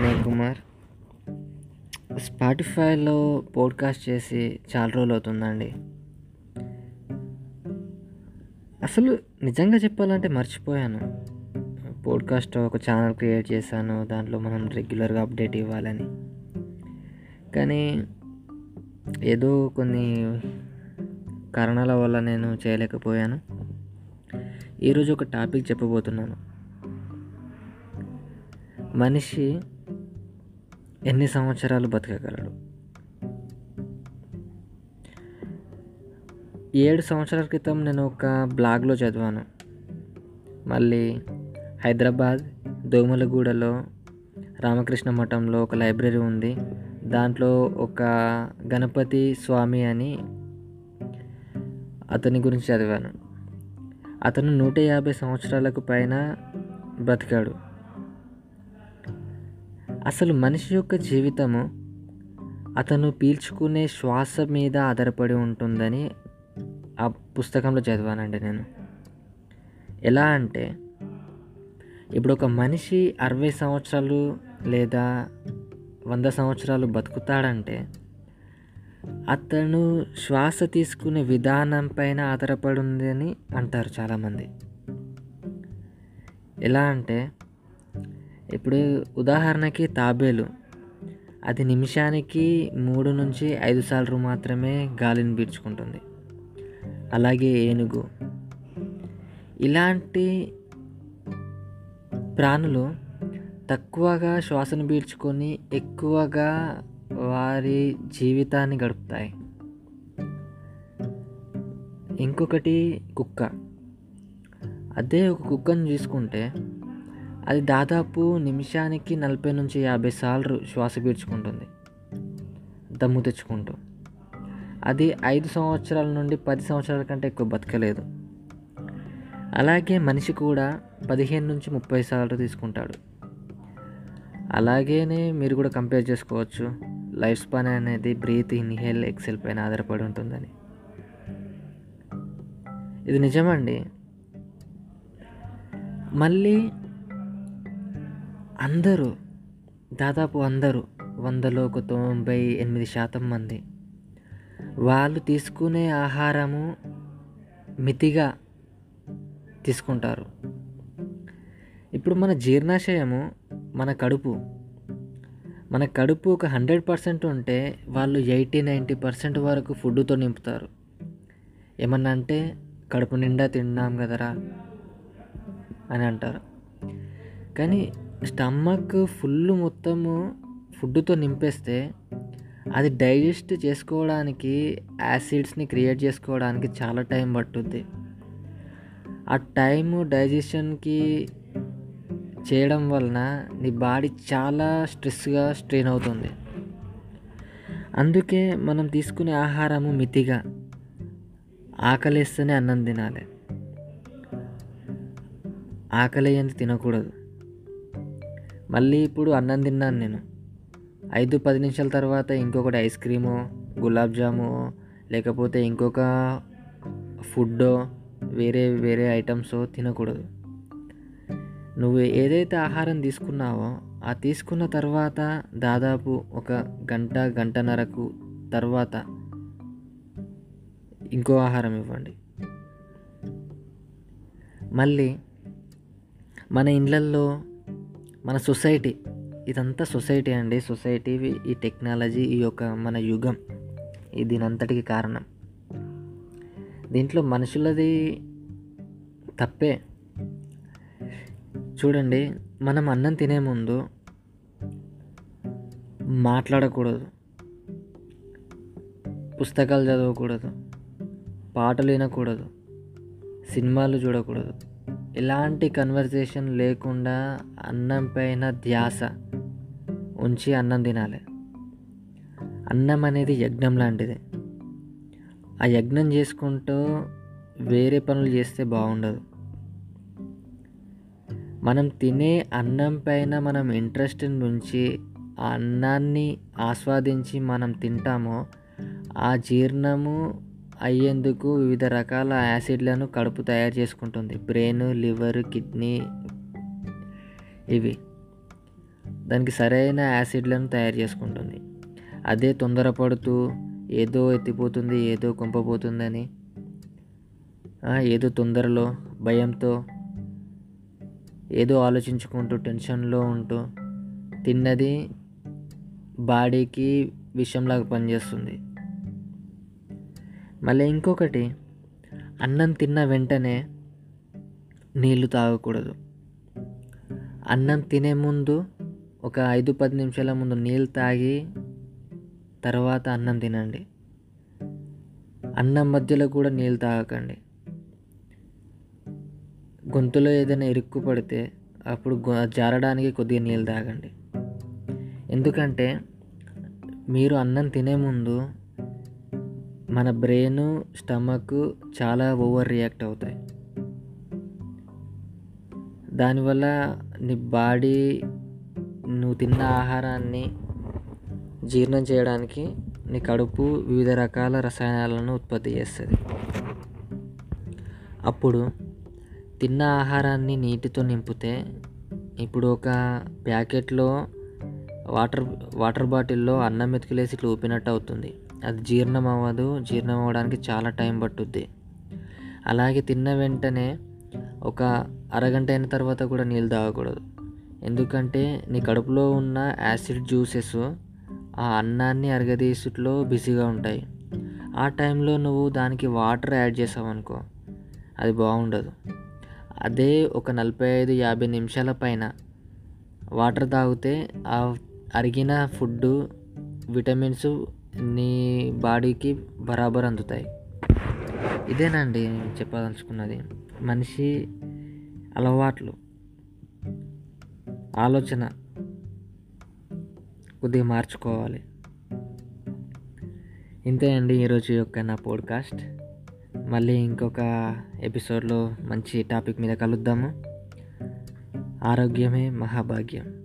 Vinay Kumar. స్పాటిఫైలో podcast చేసి చాలా రోజులు అవుతుందండి. అసలు నిజంగా చెప్పాలంటే మర్చిపోయాను. పోడ్కాస్ట్ ఒక ఛానల్ క్రియేట్ చేశాను దాంట్లో మనం రెగ్యులర్గా అప్డేట్ ఇవ్వాలని. కానీ ఏదో కొన్ని కారణాల వల్ల నేను చేయలేకపోయాను. ఈరోజు ఒక టాపిక్ చెప్పబోతున్నాను. మనిషి ఎన్ని సంవత్సరాలు బతకగలడు? ఏడు సంవత్సరాల క్రితం నేను ఒక బ్లాగ్లో చదివాను. మళ్ళీ హైదరాబాద్ దోమలగూడలో రామకృష్ణ మఠంలో ఒక లైబ్రరీ ఉంది. దాంట్లో ఒక గణపతి స్వామి అని అతని గురించి చదివాను. అతను నూట యాభై సంవత్సరాలకు పైన బ్రతికాడు అసలు మనిషి యొక్క జీవితము అతను పీల్చుకునే శ్వాస మీద ఆధారపడి ఉంటుందని ఆ పుస్తకంలో చదివానండి నేను. ఎలా అంటే ఇప్పుడు ఒక మనిషి అరవై సంవత్సరాలు లేదా వంద సంవత్సరాలు బతుకుతాడంటే అతను శ్వాస తీసుకునే విధానం పైన ఆధారపడి ఉందని అంటారు చాలామంది. ఎలా అంటే ఇప్పుడు ఉదాహరణకి తాబేలు. అది నిమిషానికి మూడు నుంచి ఐదు సార్లు మాత్రమే గాలిని పీల్చుకుంటుంది. అలాగే ఏనుగు. ఇలాంటి ప్రాణులు తక్కువగా శ్వాసను పీల్చుకొని ఎక్కువగా వారి జీవితాన్ని గడుపుతాయి. ఇంకొకటి కుక్క. అదే ఒక కుక్కను తీసుకుంటే అది దాదాపు నిమిషానికి నలభై నుంచి యాభై సార్లు శ్వాస పీల్చుకుంటుంది. దమ్ము తెచ్చుకుంటూ. అది ఐదు సంవత్సరాల నుండి పది సంవత్సరాల కంటే ఎక్కువ బతకలేదు. అలాగే మనిషి కూడా పదిహేను నుంచి ముప్పై సార్లు తీసుకుంటాడు. అలాగేనే మీరు కూడా కంపేర్ చేసుకోవచ్చు. లైఫ్ స్పాన్ అనేది బ్రీత్ ఇన్హేల్ ఎక్సెల్ పైన ఆధారపడి ఉంటుందని. ఇది నిజమండి. మళ్ళీ అందరూ దాదాపు అందరూ వందలో ఒక తొంభై ఎనిమిది శాతం మంది. వాళ్ళు తీసుకునే ఆహారము మితిగా తీసుకుంటారు. ఇప్పుడు మన జీర్ణాశయము మన కడుపు. మన కడుపు ఒక హండ్రెడ్ పర్సెంట్ ఉంటే వాళ్ళు ఎయిటీ నైంటీ పర్సెంట్ వరకు ఫుడ్తో నింపుతారు. ఏమన్నా అంటే కడుపు నిండా తిన్నాం కదరా అని అంటారు. కానీ స్టమక్ ఫుల్ మొత్తము ఫుడ్తో నింపేస్తే అది డైజెస్ట్ చేసుకోవడానికి యాసిడ్స్ని క్రియేట్ చేసుకోవడానికి చాలా టైం పట్టుద్ది. ఆ టైము డైజెషన్కి చేయడం వలన నీ బాడీ చాలా స్ట్రెస్గా స్ట్రెయిన్ అవుతుంది. అందుకే మనం తీసుకునే ఆహారము మితిగా ఆకలిస్తేనే అన్నం తినాలి. ఆకలి అంత తినకూడదు. మళ్ళీ ఇప్పుడు అన్నం తిన్నాను నేను. ఐదు పది నిమిషాల తర్వాత ఇంకొకటి ఐస్ క్రీము గులాబ్ జాము లేకపోతే ఇంకొక ఫుడ్డో వేరే వేరే ఐటమ్స్ తినకూడదు. నువ్వు ఏదైతే ఆహారం తీసుకున్నావో ఆ తీసుకున్న తర్వాత దాదాపు ఒక గంట గంటన్నరకు తర్వాత ఇంకో ఆహారం ఇవ్వండి. మళ్ళీ మన ఇండ్లల్లో మన సొసైటీ. ఇదంతా సొసైటీ అండి. సొసైటీ ఈ టెక్నాలజీ ఈ యొక్క మన యుగం. దీనంతటికి కారణం. దీంట్లో మనుషులది తప్పే. చూడండి మనం అన్నం తినే ముందు మాట్లాడకూడదు. పుస్తకాలు చదవకూడదు. పాటలు వినకూడదు. సినిమాలు చూడకూడదు. ఎలాంటి కన్వర్జేషన్ లేకుండా అన్నం పైన ధ్యాస ఉంచి అన్నం తినాలి. అన్నం అనేది యజ్ఞం లాంటిది. ఆ యజ్ఞం చేసుకుంటూ వేరే పనులు చేస్తే బాగుండదు. మనం తినే అన్నం పైన మనం ఇంట్రెస్ట్ నుంచి ఆ అన్నాన్ని ఆస్వాదించి మనం తింటామో ఆ జీర్ణము అయ్యేందుకు వివిధ రకాల యాసిడ్లను కడుపు తయారు చేసుకుంటుంది. బ్రెయిన్ లివర్ కిడ్నీ ఇవి. దానికి సరైన యాసిడ్లను తయారు చేసుకుంటుంది. అదే తొందరపడుతూ ఏదో ఎత్తిపోతుంది ఏదో కుంపపోతుందని ఏదో తొందరలో భయంతో ఏదో ఆలోచించుకుంటూ టెన్షన్లో ఉంటూ తిన్నది బాడీకి విషయంలాగా పనిచేస్తుంది. మళ్ళీ ఇంకొకటి అన్నం తిన్న వెంటనే నీళ్ళు తాగకూడదు. అన్నం తినే ముందు ఒక ఐదు పది నిమిషాల ముందు నీళ్ళు తాగి తర్వాత అన్నం తినండి. అన్నం మధ్యలో కూడా నీళ్ళు తాగకండి. గొంతులో ఏదైనా ఇరుక్కు పడితే అప్పుడు జారడానికి కొద్దిగా నీళ్ళు తాగండి. ఎందుకంటే మీరు అన్నం తినే ముందు మన బ్రెయిన్ స్టమక్ చాలా ఓవర్ రియాక్ట్ అవుతాయి. దానివల్ల నీ బాడీ నువ్వు తిన్న ఆహారాన్ని జీర్ణం చేయడానికి నీ కడుపు వివిధ రకాల రసాయనాలను ఉత్పత్తి చేస్తుంది. అప్పుడు తిన్న ఆహారాన్ని నీటితో నింపితే ఇప్పుడు ఒక ప్యాకెట్లో వాటర్ వాటర్ బాటిల్లో అన్నం మెతుకులేసి ఇట్లా ఊపినట్టు అవుతుంది. అది జీర్ణం అవ్వదు జీర్ణం అవ్వడానికి చాలా టైం పట్టుద్ది. అలాగే తిన్న వెంటనే ఒక అరగంట అయిన తర్వాత కూడా నీళ్ళు తాగకూడదు. ఎందుకంటే నీ కడుపులో ఉన్న యాసిడ్ జ్యూసెస్ ఆ అన్నాన్ని అరగదీసుట్లో బిజీగా ఉంటాయి. ఆ టైంలో నువ్వు దానికి వాటర్ యాడ్ చేసావనుకో అది బాగుండదు. అదే ఒక నలభై ఐదు యాభై నిమిషాల పైన వాటర్ తాగితే ఆ అరిగిన ఫుడ్ విటమిన్స్ నీ బాడీకి బరాబర్ అందుతాయి. ఇదేనండి చెప్పదలుచుకున్నది. మనిషి అలవాట్లు ఆలోచన కొద్దిగా మార్చుకోవాలి. ఇంతే అండి ఈరోజు యొక్క నా పోడ్కాస్ట్. మళ్ళీ ఇంకొక ఎపిసోడ్లో మంచి టాపిక్ మీద కలుద్దాము. ఆరోగ్యమే మహాభాగ్యం.